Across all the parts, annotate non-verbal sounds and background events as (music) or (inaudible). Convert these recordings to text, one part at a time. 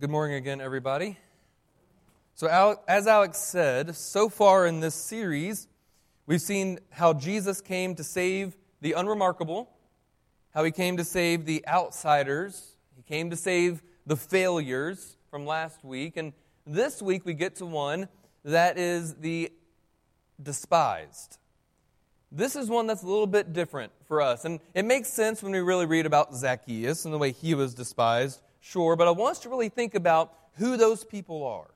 Good morning again, everybody. So, as Alex said, so far in this series, we've seen how Jesus came to save the unremarkable, how he came to save the outsiders, he came to save the failures from last week. And this week, we get to one that is the despised. This is one that's a little bit different for us. And it makes sense when we really read about Zacchaeus and the way he was despised sure, but I want us to really think about who those people are.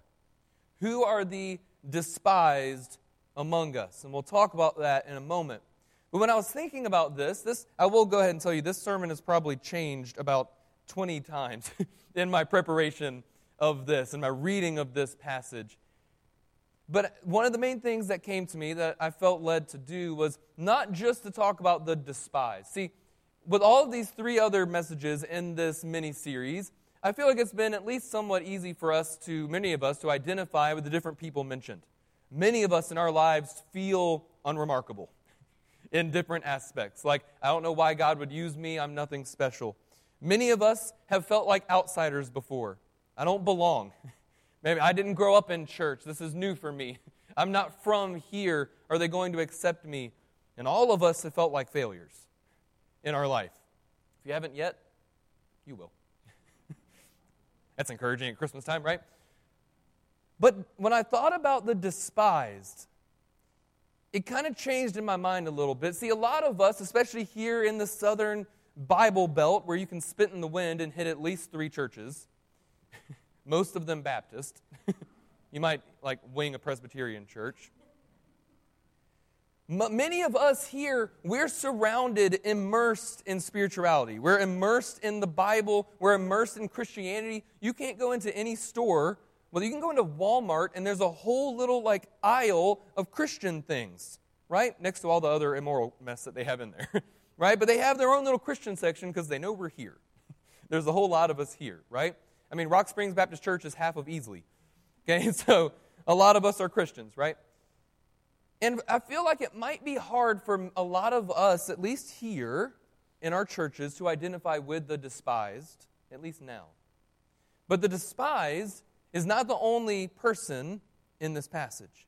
Who are the despised among us? And we'll talk about that in a moment. But when I was thinking about this, this I will go ahead and tell you this sermon has probably changed about 20 times (laughs) in my preparation of this and my reading of this passage. But one of the main things that came to me that I felt led to do was not just to talk about the despised. See, with all of these three other messages in this mini series, I feel like it's been at least somewhat easy for us to, many of us, to identify with the different people mentioned. Many of us in our lives feel unremarkable (laughs) in different aspects. Like, I don't know why God would use me, I'm nothing special. Many of us have felt like outsiders before. I don't belong. (laughs) Maybe I didn't grow up in church. This is new for me. (laughs) I'm not from here. Are they going to accept me? And all of us have felt like failures in our life. If you haven't yet, you will. That's encouraging at Christmas time, right? But when I thought about the despised, it kind of changed in my mind a little bit. See, a lot of us, especially here in the southern Bible Belt, where you can spit in the wind and hit at least three churches, (laughs) most of them Baptist. (laughs) you might like wing a Presbyterian church. Many of us here, we're surrounded, immersed in spirituality. We're immersed in the Bible. We're immersed in Christianity. You can't go into any store. Well, you can go into Walmart and there's a whole little like aisle of Christian things, right? Next to all the other immoral mess that they have in there, (laughs) right? But they have their own little Christian section because they know we're here. (laughs) There's a whole lot of us here, right? I mean, Rock Springs Baptist Church is half of Easley. (laughs) Okay, so a lot of us are Christians, right? And I feel like it might be hard for a lot of us, at least here in our churches, to identify with the despised, at least now. But the despised is not the only person in this passage.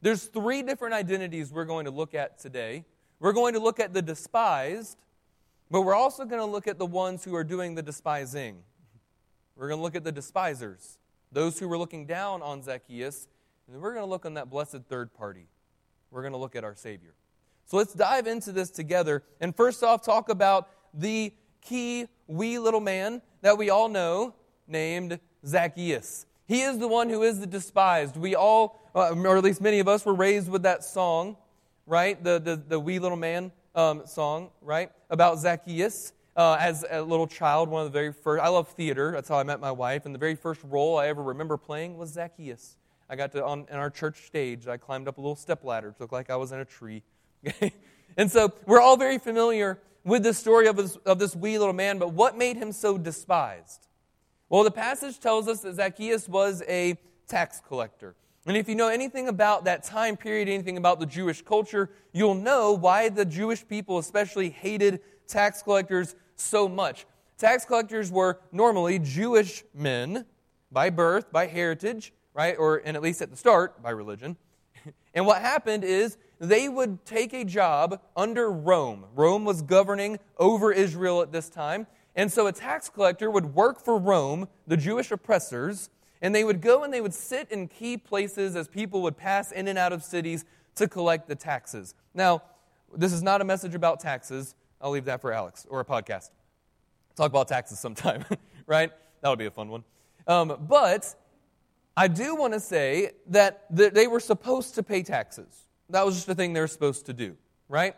There's three different identities we're going to look at today. We're going to look at the despised, but we're also going to look at the ones who are doing the despising. We're going to look at the despisers, those who were looking down on Zacchaeus, and then we're going to look on that blessed third party we're going to look at our Savior. So let's dive into this together. And first off, talk about the key wee little man that we all know named Zacchaeus. He is the one who is the despised. We all, uh, or at least many of us, were raised with that song, right? The, the, the wee little man um, song, right? About Zacchaeus. Uh, as a little child, one of the very first, I love theater. That's how I met my wife. And the very first role I ever remember playing was Zacchaeus. I got to, on in our church stage, I climbed up a little step ladder. It looked like I was in a tree. (laughs) and so we're all very familiar with the story of this, of this wee little man, but what made him so despised? Well, the passage tells us that Zacchaeus was a tax collector. And if you know anything about that time period, anything about the Jewish culture, you'll know why the Jewish people especially hated tax collectors so much. Tax collectors were normally Jewish men by birth, by heritage, right? Or, and at least at the start, by religion. (laughs) and what happened is they would take a job under Rome. Rome was governing over Israel at this time. And so a tax collector would work for Rome, the Jewish oppressors, and they would go and they would sit in key places as people would pass in and out of cities to collect the taxes. Now, this is not a message about taxes. I'll leave that for Alex or a podcast. Talk about taxes sometime, (laughs) right? That would be a fun one. Um, but I do want to say that they were supposed to pay taxes. That was just a thing they were supposed to do, right?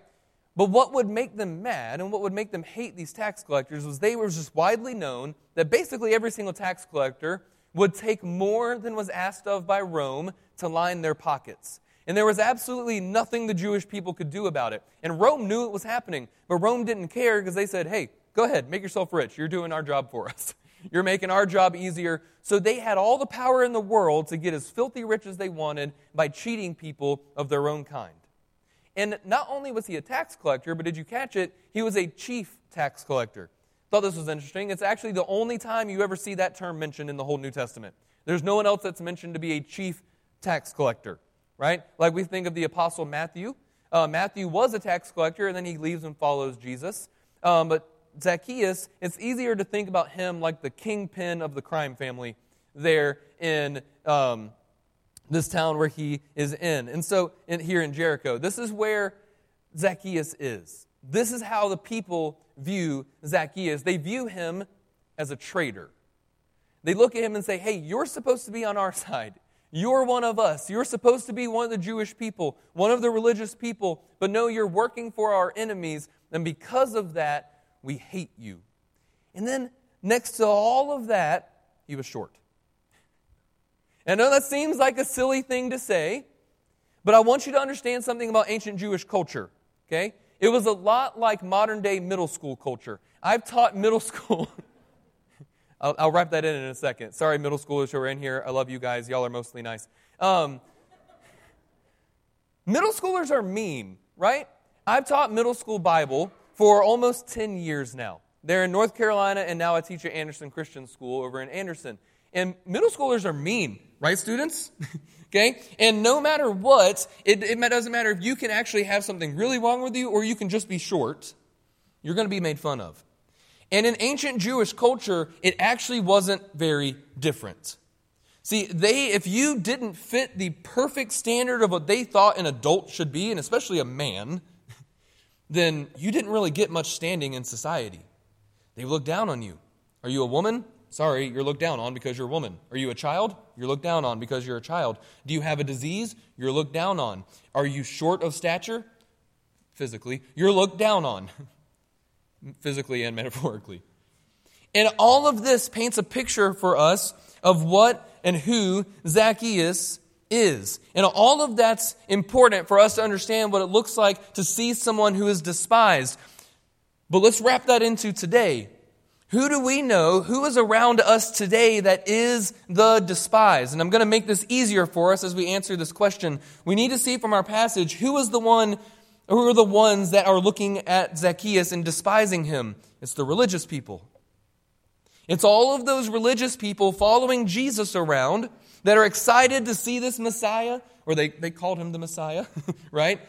But what would make them mad and what would make them hate these tax collectors was they were just widely known that basically every single tax collector would take more than was asked of by Rome to line their pockets. And there was absolutely nothing the Jewish people could do about it. And Rome knew it was happening, but Rome didn't care because they said, hey, go ahead, make yourself rich. You're doing our job for us. (laughs) You're making our job easier. So they had all the power in the world to get as filthy rich as they wanted by cheating people of their own kind. And not only was he a tax collector, but did you catch it? He was a chief tax collector. Thought this was interesting. It's actually the only time you ever see that term mentioned in the whole New Testament. There's no one else that's mentioned to be a chief tax collector, right? Like we think of the apostle Matthew. Uh, Matthew was a tax collector, and then he leaves and follows Jesus. Um, but Zacchaeus, it's easier to think about him like the kingpin of the crime family there in um, this town where he is in. And so, in, here in Jericho, this is where Zacchaeus is. This is how the people view Zacchaeus. They view him as a traitor. They look at him and say, Hey, you're supposed to be on our (laughs) side. You're one of us. You're supposed to be one of the Jewish people, one of the religious people, but no, you're working for our enemies, and because of that, we hate you. And then, next to all of that, he was short. And I know that seems like a silly thing to say, but I want you to understand something about ancient Jewish culture, okay? It was a lot like modern day middle school culture. I've taught middle (laughs) school. I'll, I'll, wrap that in in a second. Sorry, middle schoolers who are in here. I love you guys. Y'all are mostly nice. Um, middle schoolers are mean, right? I've taught middle school Bible for almost 10 years now. They're in North Carolina, and now I teach at Anderson Christian School over in Anderson. And middle schoolers are mean, right, students? (laughs) Okay? And no matter what, it, it doesn't matter if you can actually have something really wrong with you or you can just be short, you're going to be made fun of. And in ancient Jewish culture, it actually wasn't very different. See, they, if you didn't fit the perfect standard of what they thought an adult should be, and especially a man, then you didn't really get much standing in society. They looked down on you. Are you a woman? Sorry, you're looked down on because you're a woman. Are you a child? You're looked down on because you're a child. Do you have a disease? You're looked down on. Are you short of stature? Physically. You're looked down on. (laughs) Physically and metaphorically. And all of this paints a picture for us of what and who Zacchaeus is. And all of that's important for us to understand what it looks like to see someone who is despised. But let's wrap that into today. Who do we know? Who is around us today that is the despised? And I'm going to make this easier for us as we answer this question. We need to see from our passage who is the one, who are the ones that are looking at Zacchaeus and despising him? It's the religious people. It's all of those religious people following Jesus around that are excited to see this Messiah, or they, they called him the Messiah, (laughs) right?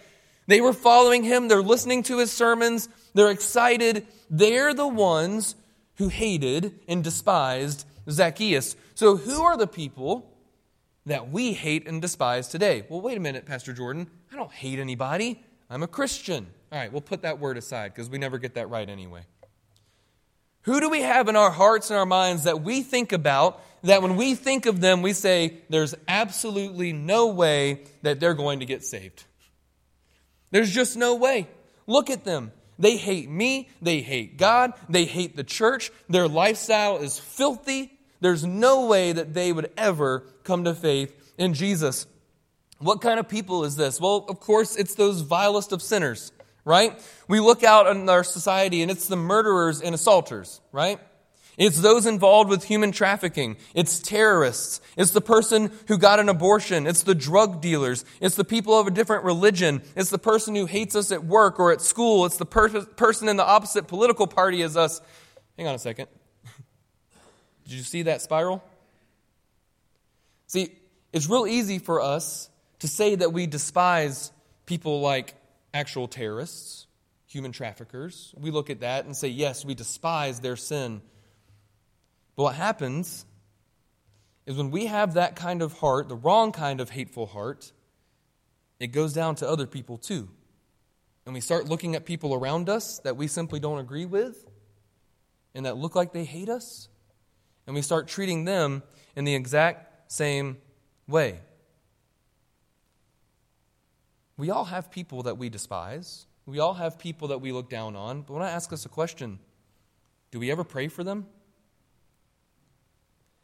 They were following him, they're listening to his sermons, they're excited. They're the ones who hated and despised Zacchaeus. So, who are the people that we hate and despise today? Well, wait a minute, Pastor Jordan. I don't hate anybody. I'm a Christian. All right, we'll put that word aside because we never get that right anyway. Who do we have in our hearts and our minds that we think about that when we think of them, we say, there's absolutely no way that they're going to get saved? There's just no way. Look at them. They hate me. They hate God. They hate the church. Their lifestyle is filthy. There's no way that they would ever come to faith in Jesus. What kind of people is this? Well, of course, it's those vilest of sinners, right? We look out in our society and it's the murderers and assaulters, right? It's those involved with human trafficking. It's terrorists. It's the person who got an abortion. It's the drug dealers. It's the people of a different religion. It's the person who hates us at work or at school. It's the per- person in the opposite political party as us. Hang on a second. (laughs) Did you see that spiral? See, it's real easy for us to say that we despise people like actual terrorists, human traffickers. We look at that and say, yes, we despise their sin. But what happens is when we have that kind of heart, the wrong kind of hateful heart, it goes down to other people too. And we start looking at people around us that we simply don't agree with and that look like they hate us, and we start treating them in the exact same way. We all have people that we despise. We all have people that we look down on. But when I ask us a question, do we ever pray for them?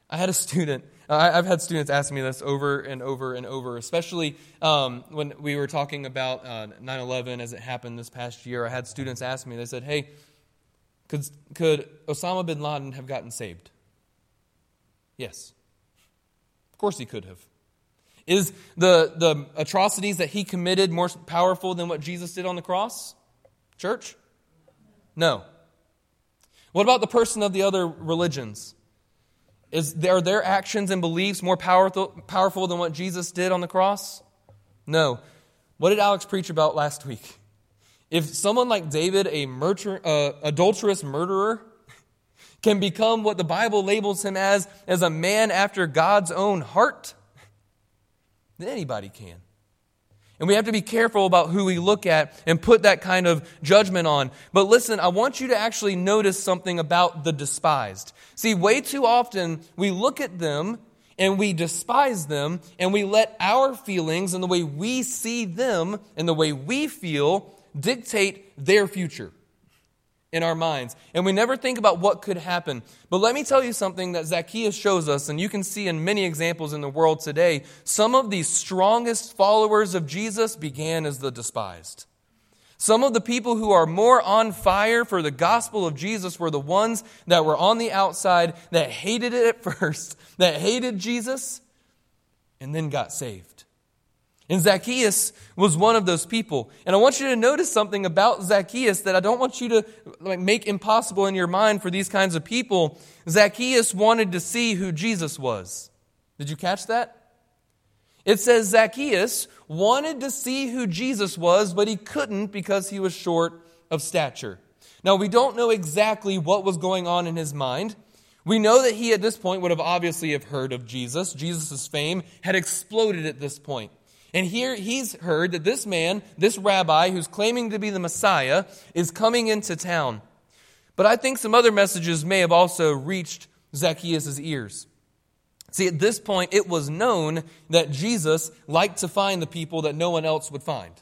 I had a (laughs) student, I've had students ask me this over and over and over, especially um, when we were talking about uh, 9 11 as it happened this past year. I had students ask me, they said, hey, could, could Osama bin Laden have gotten saved? Yes. Of course he could have. Is the, the atrocities that he committed more powerful than what Jesus did on the cross? Church? No. What about the person of the other religions? Is, are their actions and beliefs more powerful, powerful than what Jesus did on the cross? No. What did Alex preach about last week? If someone like David, a murder, uh, adulterous murderer, can become what the Bible labels him as, as a man after God's own heart, anybody can. And we have to be careful about who we look at and put that kind of judgment on. But listen, I want you to actually notice something about the despised. See, way too often we look at them and we despise them and we let our feelings and the way we see them and the way we feel dictate their future in our minds. And we never think about what could happen. But let me tell you something that Zacchaeus shows us, and you can see in many examples in the world today. Some of the strongest followers of Jesus began as the despised. Some of the people who are more on fire for the gospel of Jesus were the ones that were on the outside that hated it at (laughs) first, that hated Jesus, and then got saved. And Zacchaeus was one of those people. And I want you to notice something about Zacchaeus that I don't want you to like, make impossible in your mind for these kinds of people. Zacchaeus wanted to see who Jesus was. Did you catch that? It says Zacchaeus wanted to see who Jesus was, but he couldn't because he was short of stature. Now, we don't know exactly what was going on in his mind. We know that he at this point would have obviously have heard of Jesus. Jesus' fame had exploded at this point. And here he's heard that this man, this rabbi who's claiming to be the Messiah, is coming into town. But I think some other messages may have also reached Zacchaeus' ears. See, at this point, it was known that Jesus liked to find the people that no one else would find.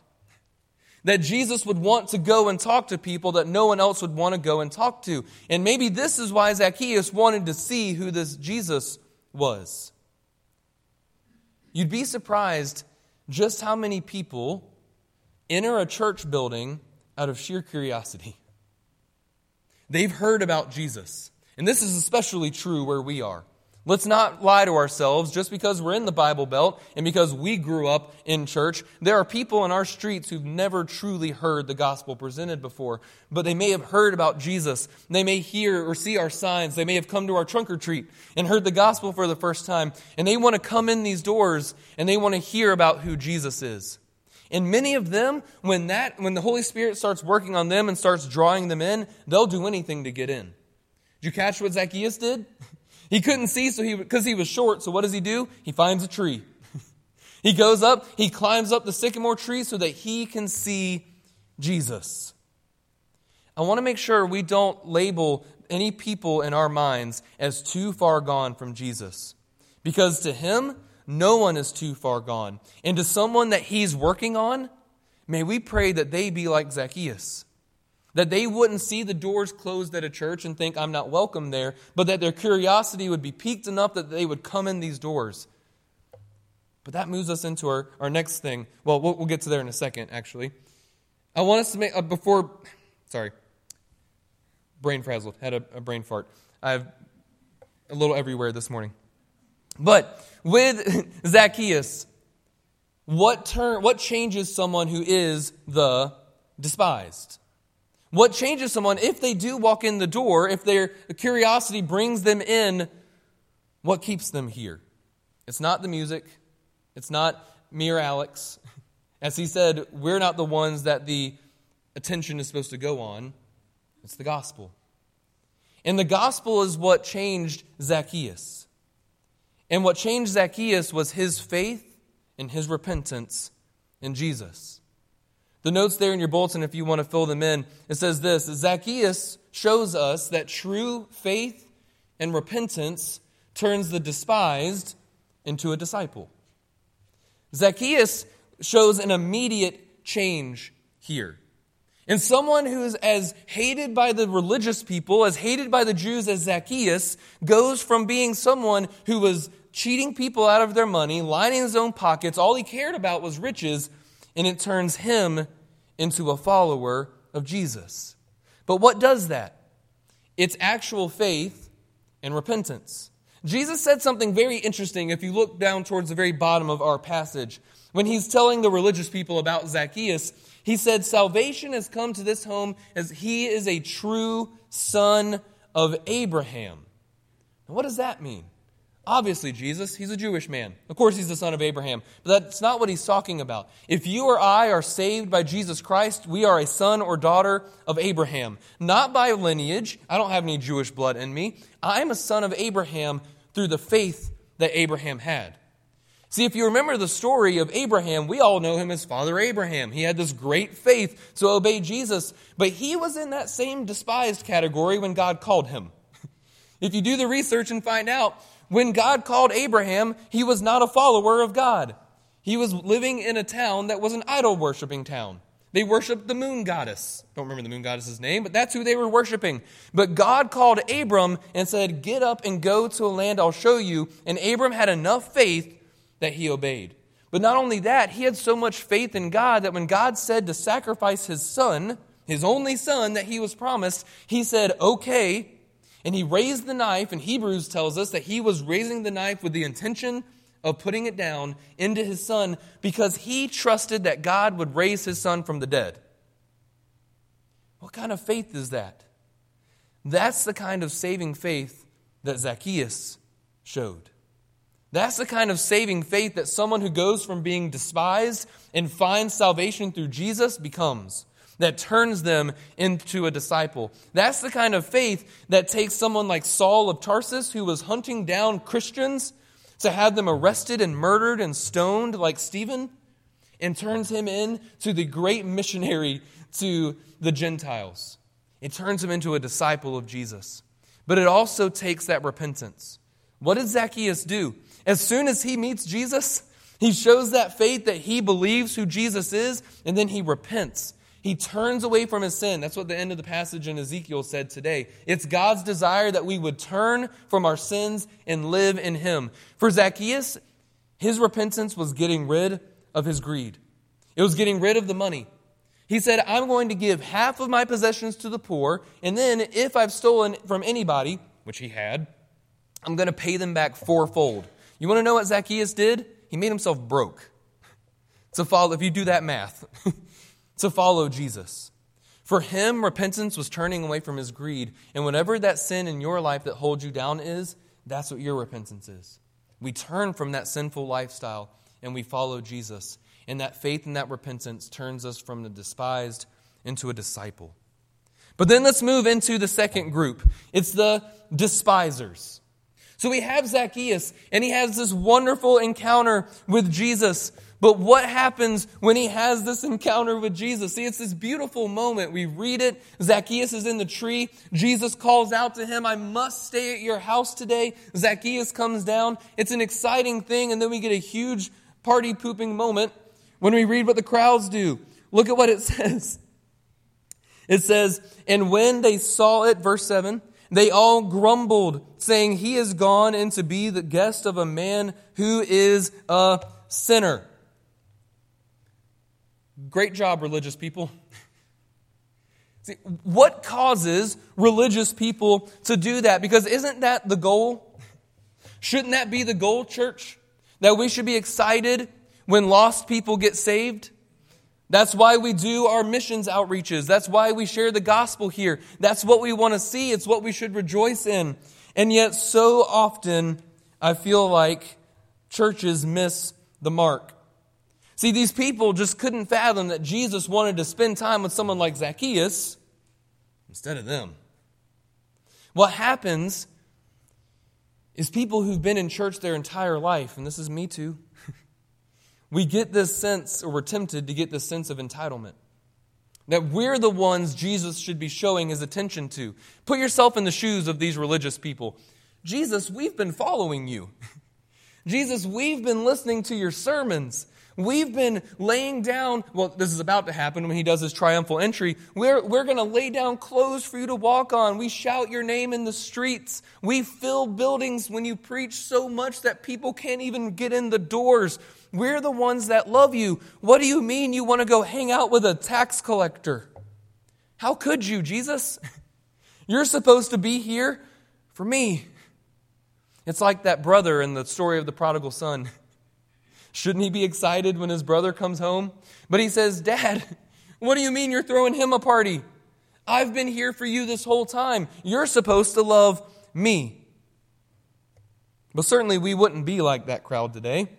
That Jesus would want to go and talk to people that no one else would want to go and talk to. And maybe this is why Zacchaeus wanted to see who this Jesus was. You'd be surprised just how many people enter a church building out of sheer curiosity. They've heard about Jesus. And this is especially true where we are. Let's not lie to ourselves just because we're in the Bible Belt and because we grew up in church. There are people in our streets who've never truly heard the gospel presented before, but they may have heard about Jesus. They may hear or see our signs. They may have come to our trunk or treat and heard the gospel for the first time. And they want to come in these doors and they want to hear about who Jesus is. And many of them, when that when the Holy Spirit starts working on them and starts drawing them in, they'll do anything to get in. Did you catch what Zacchaeus did? (laughs) He couldn't see so he because he was short, so what does he do? He finds a tree. (laughs) he goes up, he climbs up the sycamore tree so that he can see Jesus. I want to make sure we don't label any people in our minds as too far gone from Jesus. Because to him, no one is too far gone. And to someone that he's working on, may we pray that they be like Zacchaeus. That they wouldn't see the doors closed at a church and think, I'm not welcome there, but that their curiosity would be piqued enough that they would come in these doors. But that moves us into our, our next thing. Well, well, we'll get to there in a second, actually. I want us to make, uh, before, sorry, brain frazzled, had a, a brain fart. I have a little everywhere this morning. But with (laughs) Zacchaeus, what, turn, what changes someone who is the despised? What changes someone if they do walk in the door, if their curiosity brings them in, what keeps them here? It's not the music, it's not me or Alex. (laughs) As he said, we're not the ones that the attention is supposed to go on, it's the gospel. And the gospel is what changed Zacchaeus. And what changed Zacchaeus was his faith and his repentance in Jesus. The notes there in your bulletin, if you want to fill them in, it says this Zacchaeus shows us that true faith and repentance turns the despised into a disciple. Zacchaeus shows an immediate change here. And someone who is as hated by the religious people, as hated by the Jews as Zacchaeus, goes from being someone who was cheating people out of their money, lining his own pockets, all he cared about was riches, and it turns him into a follower of Jesus. But what does that? It's actual faith and repentance. Jesus said something very interesting if you look down towards the very bottom of our passage. When he's telling the religious people about Zacchaeus, he said, Salvation has come to this home as he is a true son of Abraham. Now, what does that mean? Obviously, Jesus, he's a Jewish man. Of course, he's the son of Abraham. But that's not what he's talking about. If you or I are saved by Jesus Christ, we are a son or daughter of Abraham. Not by lineage. I don't have any Jewish blood in me. I'm a son of Abraham through the faith that Abraham had. See, if you remember the story of Abraham, we all know him as Father Abraham. He had this great faith to obey Jesus, but he was in that same despised category when God called him. (laughs) if you do the research and find out, when God called Abraham, he was not a follower of God. He was living in a town that was an idol worshiping town. They worshiped the moon goddess. Don't remember the moon goddess's name, but that's who they were worshiping. But God called Abram and said, Get up and go to a land I'll show you. And Abram had enough faith that he obeyed. But not only that, he had so much faith in God that when God said to sacrifice his son, his only son that he was promised, he said, Okay, and he raised the knife, and Hebrews tells us that he was raising the knife with the intention of putting it down into his son because he trusted that God would raise his son from the dead. What kind of faith is that? That's the kind of saving faith that Zacchaeus showed. That's the kind of saving faith that someone who goes from being despised and finds salvation through Jesus becomes that turns them into a disciple. That's the kind of faith that takes someone like Saul of Tarsus, who was hunting down Christians, to have them arrested and murdered and stoned like Stephen, and turns him into the great missionary to the Gentiles. It turns him into a disciple of Jesus. But it also takes that repentance. What did Zacchaeus do? As soon as he meets Jesus, he shows that faith that he believes who Jesus is, and then he repents. He turns away from his sin. That's what the end of the passage in Ezekiel said today. It's God's desire that we would turn from our sins and live in him. For Zacchaeus, his repentance was getting rid of his greed. It was getting rid of the money. He said, I'm going to give half of my possessions to the poor, and then if I've stolen from anybody, which he had, I'm going to pay them back fourfold. You want to know what Zacchaeus did? He made himself broke. (laughs) To follow, if you do that math. (laughs) to follow Jesus. For him, repentance was turning away from his greed. And whatever that sin in your life that holds you down is, that's what your repentance is. We turn from that sinful lifestyle and we follow Jesus. And that faith and that repentance turns us from the despised into a disciple. But then let's move into the second group it's the despisers. So we have Zacchaeus, and he has this wonderful encounter with Jesus. But what happens when he has this encounter with Jesus? See, it's this beautiful moment. We read it. Zacchaeus is in the tree. Jesus calls out to him, I must stay at your house today. Zacchaeus comes down. It's an exciting thing. And then we get a huge party pooping moment when we read what the crowds do. Look at what it (laughs) says. It says, And when they saw it, verse 7, they all grumbled, saying, He is gone in to be the guest of a man who is a sinner. Great job, religious people. (laughs) See, what causes religious people to do that? Because isn't that the goal? Shouldn't that be the goal, church? That we should be excited when lost people get saved? That's why we do our missions outreaches. That's why we share the gospel here. That's what we want to see. It's what we should rejoice in. And yet, so often, I feel like churches miss the mark. See, these people just couldn't fathom that Jesus wanted to spend time with someone like Zacchaeus instead of them. What happens is people who've been in church their entire life, and this is me too, (laughs) we get this sense, or we're tempted to get this sense of entitlement. That we're the ones Jesus should be showing his attention to. Put yourself in the shoes of these religious people. Jesus, we've been following you. (laughs) Jesus, we've been listening to your sermons. We've been laying down, well, this is about to happen when he does his triumphal entry. We're, we're going to lay down clothes for you to walk on. We shout your name in the streets. We fill buildings when you preach so much that people can't even get in the doors. We're the ones that love you. What do you mean you want to go hang out with a tax collector? How could you, Jesus? (laughs) You're supposed to be here for me. It's like that brother in the story of the prodigal son. (laughs) Shouldn't he be excited when his brother comes home? But he says, Dad, what do you mean you're throwing him a party? I've been here for you this whole time. You're supposed to love me. But certainly we wouldn't be like that crowd today.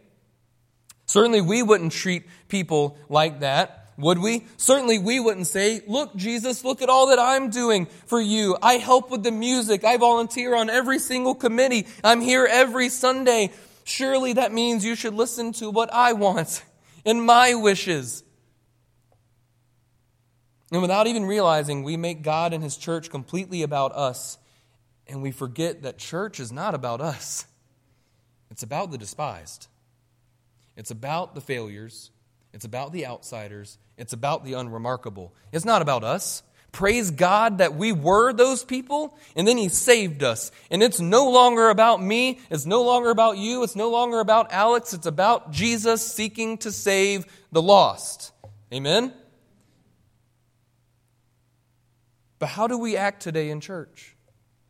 Certainly we wouldn't treat people like that, would we? Certainly we wouldn't say, Look, Jesus, look at all that I'm doing for you. I help with the music. I volunteer on every single committee. I'm here every Sunday. Surely that means you should listen to what I want and my wishes. And without even realizing, we make God and His church completely about us, and we forget that church is not about us. It's about the despised. It's about the failures. It's about the outsiders. It's about the unremarkable. It's not about us. Praise God that we were those people, and then He saved us. And it's no longer about me. It's no longer about you. It's no longer about Alex. It's about Jesus seeking to save the lost. Amen? But how do we act today in church?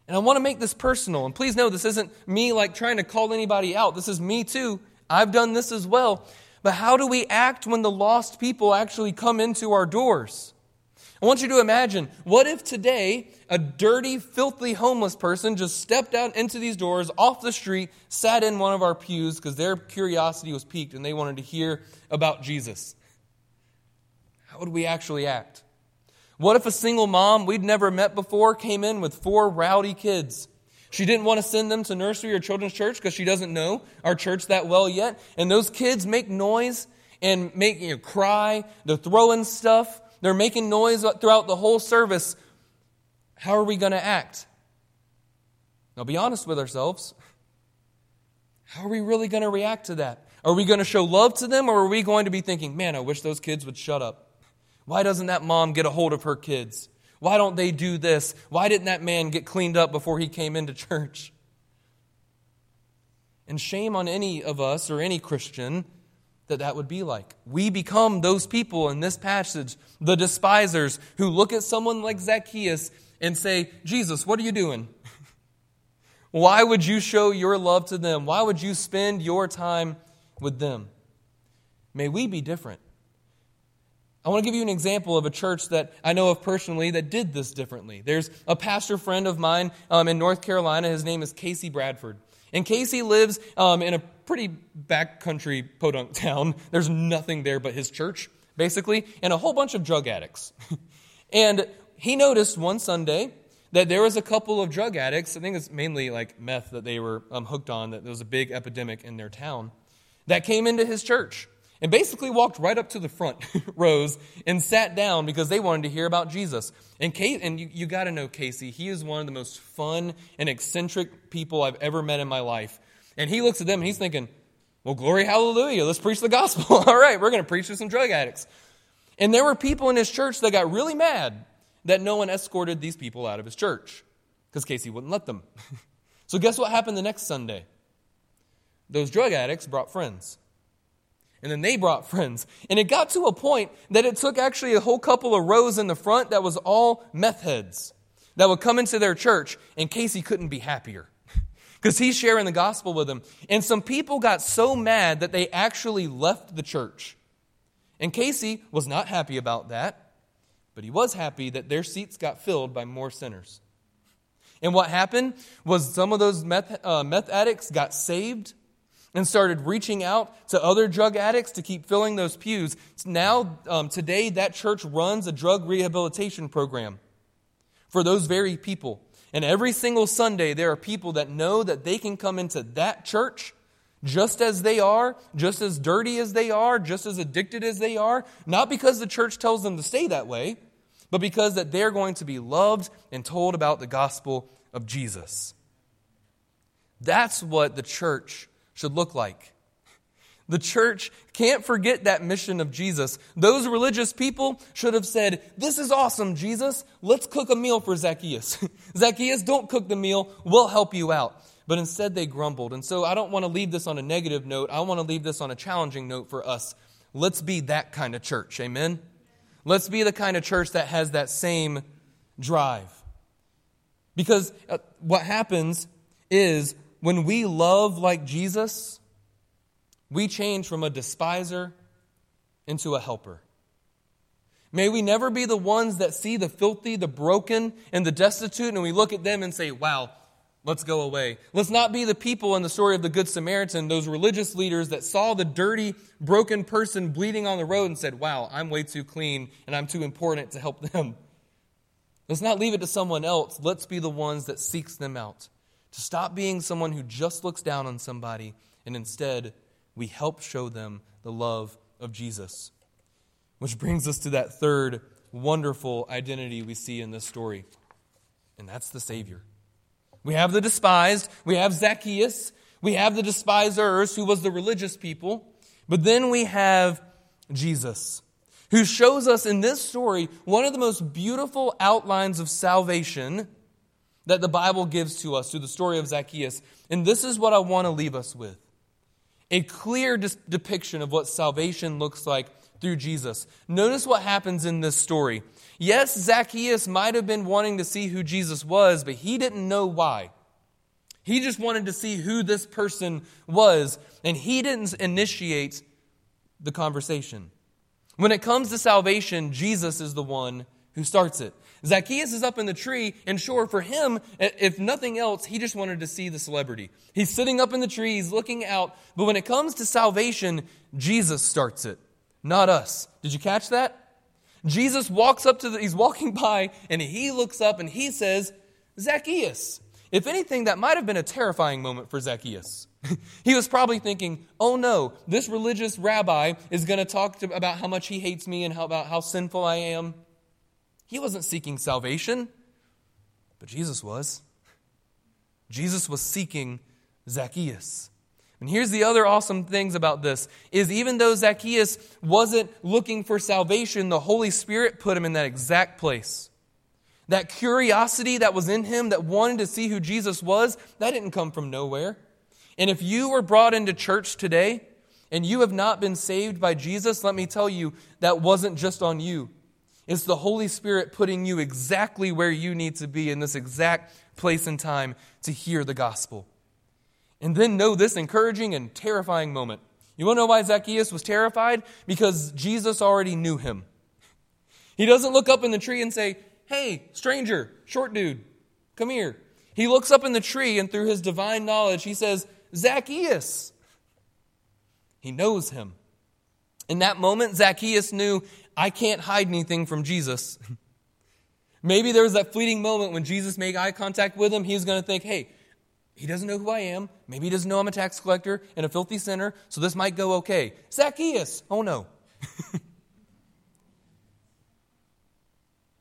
And I want to make this personal. And please know this isn't me like trying to call anybody out. This is me too. I've done this as well. But how do we act when the lost people actually come into our doors? I want you to imagine what if today a dirty, filthy homeless person just stepped out into these doors off the street, sat in one of our pews because their curiosity was piqued and they wanted to hear about Jesus? How would we actually act? What if a single mom we'd never met before came in with four rowdy kids? She didn't want to send them to nursery or children's church because she doesn't know our church that well yet. And those kids make noise and make you know, cry. They're throwing stuff. They're making noise throughout the whole service. How are we going to act? Now, be honest with ourselves. How are we really going to react to that? Are we going to show love to them or are we going to be thinking, man, I wish those kids would shut up? Why doesn't that mom get a hold of her kids? Why don't they do this? Why didn't that man get cleaned up before he came into church? And shame on any of us or any Christian that that would be like. We become those people in this passage, the despisers, who look at someone like Zacchaeus and say, Jesus, what are you doing? (laughs) Why would you show your love to them? Why would you spend your time with them? May we be different. I want to give you an example of a church that I know of personally that did this differently. There's a pastor friend of mine um, in North Carolina. His name is Casey Bradford. And Casey lives um, in a pretty backcountry podunk (laughs) town. There's nothing there but his church, basically, and a whole bunch of drug addicts. (laughs) and he noticed one Sunday that there was a couple of drug addicts, I think it's mainly like meth that they were um, hooked on, that there was a big epidemic in their town, that came into his church and basically walked right up to the front (laughs) rows and sat down because they wanted to hear about Jesus. And, Kate, and you, you got to know Casey. He is one of the most fun and eccentric people I've ever met in my life. And he looks at them and he's thinking, well, glory, hallelujah, let's preach the gospel. (laughs) All right, we're going to preach to some drug addicts. And there were people in his church that got really mad that no one escorted these people out of his church because Casey wouldn't let them. (laughs) so, guess what happened the next Sunday? Those drug addicts brought friends and then they brought friends. And it got to a point that it took actually a whole couple of rows in the front that was all meth heads that would come into their church, and Casey couldn't be happier (laughs) because he's sharing the gospel with them. And some people got so mad that they actually left the church. And Casey was not happy about that, but he was happy that their seats got filled by more sinners. And what happened was some of those meth, uh, meth addicts got saved and started reaching out to other drug addicts to keep filling those pews. Now, um, today, that church runs a drug rehabilitation program for those very people. And every single Sunday, there are people that know that they can come into that church just as they are, just as dirty as they are, just as addicted as they are, not because the church tells them to stay that way, but because that they're going to be loved and told about the gospel of Jesus. That's what the church should look like. The church can't forget that mission of Jesus. Those religious people should have said, This is awesome, Jesus. Let's cook a meal for Zacchaeus. (laughs) Zacchaeus, don't cook the meal. We'll help you out. But instead, they grumbled. And so I don't want to leave this on a negative note. I want to leave this on a challenging note for us. Let's be that kind of church. Amen? Let's be the kind of church that has that same drive. Because uh, what happens is when we love like Jesus, we change from a despiser into a helper. May we never be the ones that see the filthy, the broken, and the destitute, and we look at them and say, wow, let's go away. Let's not be the people in the story of the Good Samaritan, those religious leaders that saw the dirty, broken person bleeding on the road and said, wow, I'm way too clean and I'm too important to help them. Let's not leave it to someone else. Let's be the ones that seeks them out. To stop being someone who just looks down on somebody and instead we help show them the love of Jesus. Which brings us to that third wonderful identity we see in this story, and that's the Savior. We have the despised, we have Zacchaeus, we have the despisers, who was the religious people, but then we have Jesus, who shows us in this story one of the most beautiful outlines of salvation that the Bible gives to us through the story of Zacchaeus. And this is what I want to leave us with a clear depiction of what salvation looks like through Jesus. Notice what happens in this story. Yes, Zacchaeus might have been wanting to see who Jesus was, but he didn't know why. He just wanted to see who this person was, and he didn't initiate the conversation. When it comes to salvation, Jesus is the one who starts it. Zacchaeus is up in the tree, and sure, for him, if nothing else, he just wanted to see the celebrity. He's sitting up in the tree, he's looking out, but when it comes to salvation, Jesus starts it, not us. Did you catch that? Jesus walks up to the, he's walking (laughs) by, and he looks up and he says, Zacchaeus. If anything, that might have been a terrifying moment for Zacchaeus. (laughs) he was probably thinking, oh no, this religious rabbi is going to talk about how much he hates me and how, about how sinful I am. He wasn't seeking salvation, but Jesus was. Jesus was seeking Zacchaeus. And here's the other awesome things about this is even though Zacchaeus wasn't looking for salvation, the Holy Spirit put him in that exact place. That curiosity that was in him that wanted to see who Jesus was, that didn't come from nowhere. And if you were brought into church today and you have not been saved by Jesus, let me tell you, that wasn't just on you. It's the Holy Spirit putting you exactly where you need to be in this exact place and time to hear the gospel. And then know this encouraging and terrifying moment. You want to know why Zacchaeus was terrified? Because Jesus already knew him. He doesn't look up in the tree and say, Hey, stranger, short dude, come here. He looks up in the tree and through his divine knowledge, he says, Zacchaeus. He knows him. In that moment, Zacchaeus knew, I can't hide anything from Jesus. (laughs) Maybe there was that fleeting moment when Jesus made eye contact with him. He's going to think, hey, he doesn't know who I am. Maybe he doesn't know I'm a tax collector and a filthy sinner, so this might go okay. Zacchaeus, oh no. (laughs)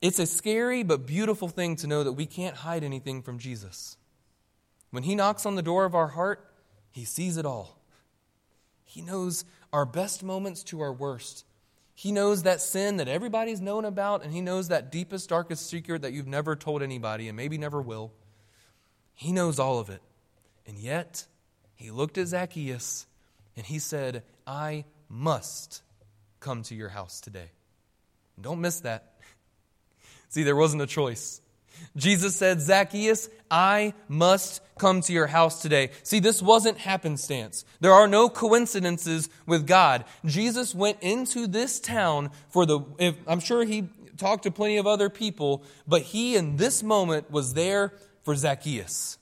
it's a scary but beautiful thing to know that we can't hide anything from Jesus. When he knocks on the door of our heart, he sees it all. He knows our best moments to our worst. He knows that sin that everybody's known about, and He knows that deepest, darkest secret that you've never told anybody and maybe never will. He knows all of it. And yet, He looked at Zacchaeus and He said, I must come to your house today. Don't miss that. (laughs) See, there wasn't a choice. Jesus said, Zacchaeus, I must come to your house today. See, this wasn't happenstance. There are no coincidences with God. Jesus went into this town for the, if, I'm sure he talked to plenty of other people, but he in this moment was there for Zacchaeus.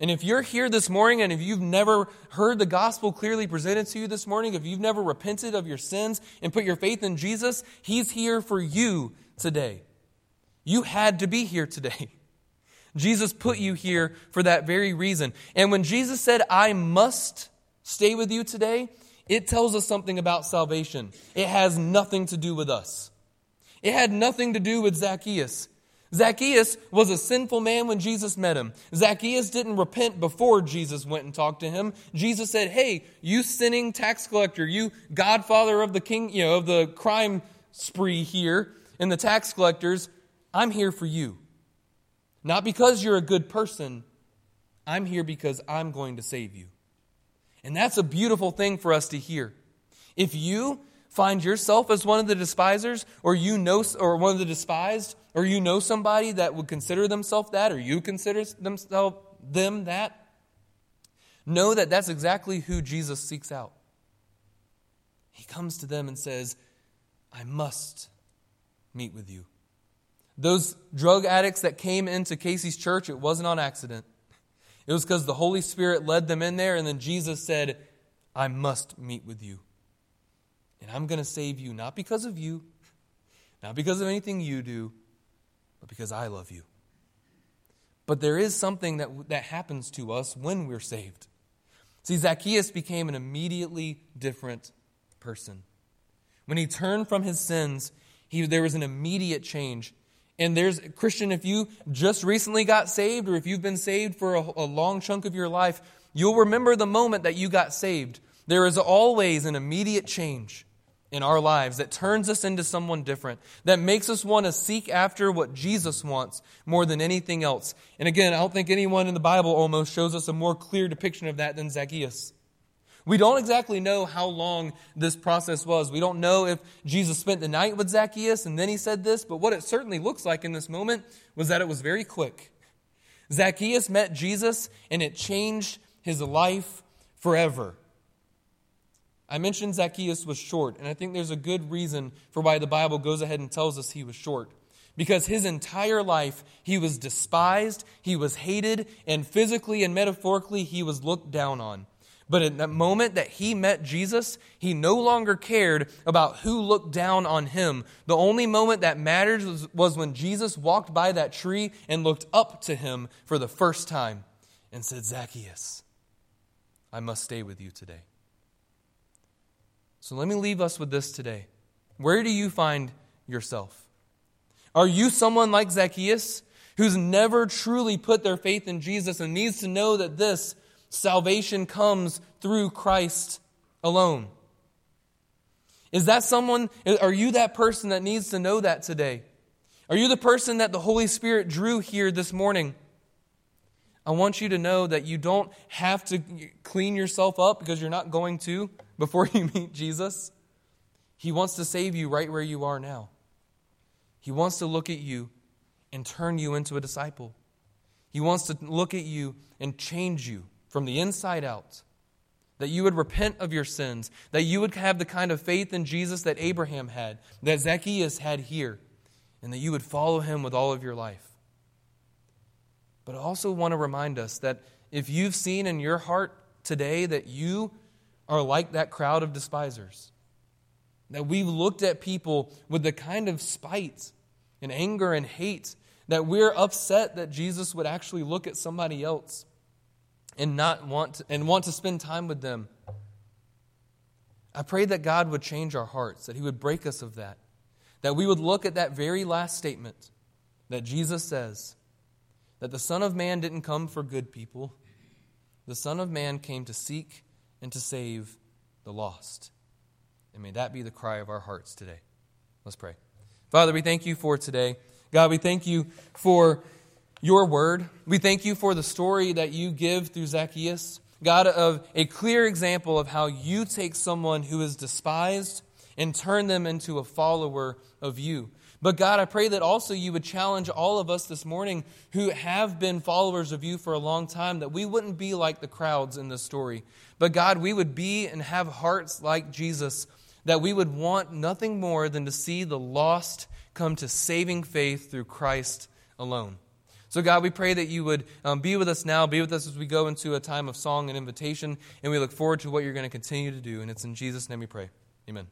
And if you're here this morning and if you've never heard the gospel clearly presented to you this morning, if you've never repented of your sins and put your faith in Jesus, he's here for you today. You had to be here today. (laughs) Jesus put you here for that very reason. And when Jesus said, I must stay with you today, it tells us something about salvation. It has nothing to do with us. It had nothing to do with Zacchaeus. Zacchaeus was a sinful man when Jesus met him. Zacchaeus didn't repent before Jesus went and talked to him. Jesus said, Hey, you sinning tax collector, you godfather of the king, you know, of the crime spree here and the tax collectors, I'm here for you. Not because you're a good person, I'm here because I'm going to save you. And that's a beautiful thing for us to hear. If you find yourself as one of the despisers, or you know, or one of the despised, or you know somebody that would consider themselves that, or you consider themselves them that, know that that's exactly who Jesus seeks out. He comes to them and says, I must meet with you. Those drug addicts that came into Casey's church, it wasn't on accident. It was because the Holy Spirit led them in there, and then Jesus said, I must meet with you. And I'm going to save you, not because of you, not because of anything you do, but because I love you. But there is something that, that happens to us when we're saved. See, Zacchaeus became an immediately different person. When he turned from his sins, he, there was an immediate change. And there's, Christian, if you just recently got saved or if you've been saved for a, a long chunk of your life, you'll remember the moment that you got saved. There is always an immediate change in our lives that turns us into someone different, that makes us want to seek after what Jesus wants more than anything else. And again, I don't think anyone in the Bible almost shows us a more clear depiction of that than Zacchaeus. We don't exactly know how long this process was. We don't know if Jesus spent the night with Zacchaeus and then he said this, but what it certainly looks like in this moment was that it was very quick. Zacchaeus met Jesus and it changed his life forever. I mentioned Zacchaeus was short, and I think there's a good reason for why the Bible goes ahead and tells us he was short. Because his entire life, he was despised, he was hated, and physically and metaphorically, he was looked down on. But in the moment that he met Jesus, he no longer cared about who looked down on him. The only moment that mattered was, was, when Jesus walked by that tree and looked up to him for the first time and said, Zacchaeus, I must stay with you today. So let me leave us with this today. Where do you find yourself? Are you someone like Zacchaeus who's never truly put their faith in Jesus and needs to know that this salvation comes through Christ alone? Is that someone, are you that person that needs to know that today? Are you the person that the Holy Spirit drew here this morning? I want you to know that you don't have to clean yourself up because you're not going to before (laughs) you meet Jesus. He wants to save you right where you are now. He wants to look at you and turn you into a disciple. He wants to look at you and change you from the inside out. That you would repent of your sins, that you would have the kind of faith in Jesus that Abraham had, that Zacchaeus had here, and that you would follow him with all of your life. But I also want to remind us that if you've seen in your heart today that you are like that crowd of despisers, that we've looked at people with the kind of spite and anger and hate that we're upset that Jesus would actually look at somebody else and not want to, and want to spend time with them. I pray that God would change our hearts, that He would break us of that, that we would look at that very last statement that Jesus says that the Son of Man didn't come for good people. The Son of Man came to seek and to save the lost. And may that be the cry of our hearts today. Let's pray. Father, we thank you for today. God, we thank you for your word. We thank you for the story that you give through Zacchaeus. God, of a clear example of how you take someone who is despised and turn them into a follower of you. But God, I pray that also you would challenge all of us this morning who have been followers of you for a long time, that we wouldn't be like the crowds in this story. But God, we would be and have hearts like Jesus, that we would want nothing more than to see the lost come to saving faith through Christ alone. So, God, we pray that you would um, be with us now, be with us as we go into a time of song and invitation, and we look forward to what you're going to continue to do. And it's in Jesus' name we pray. Amen.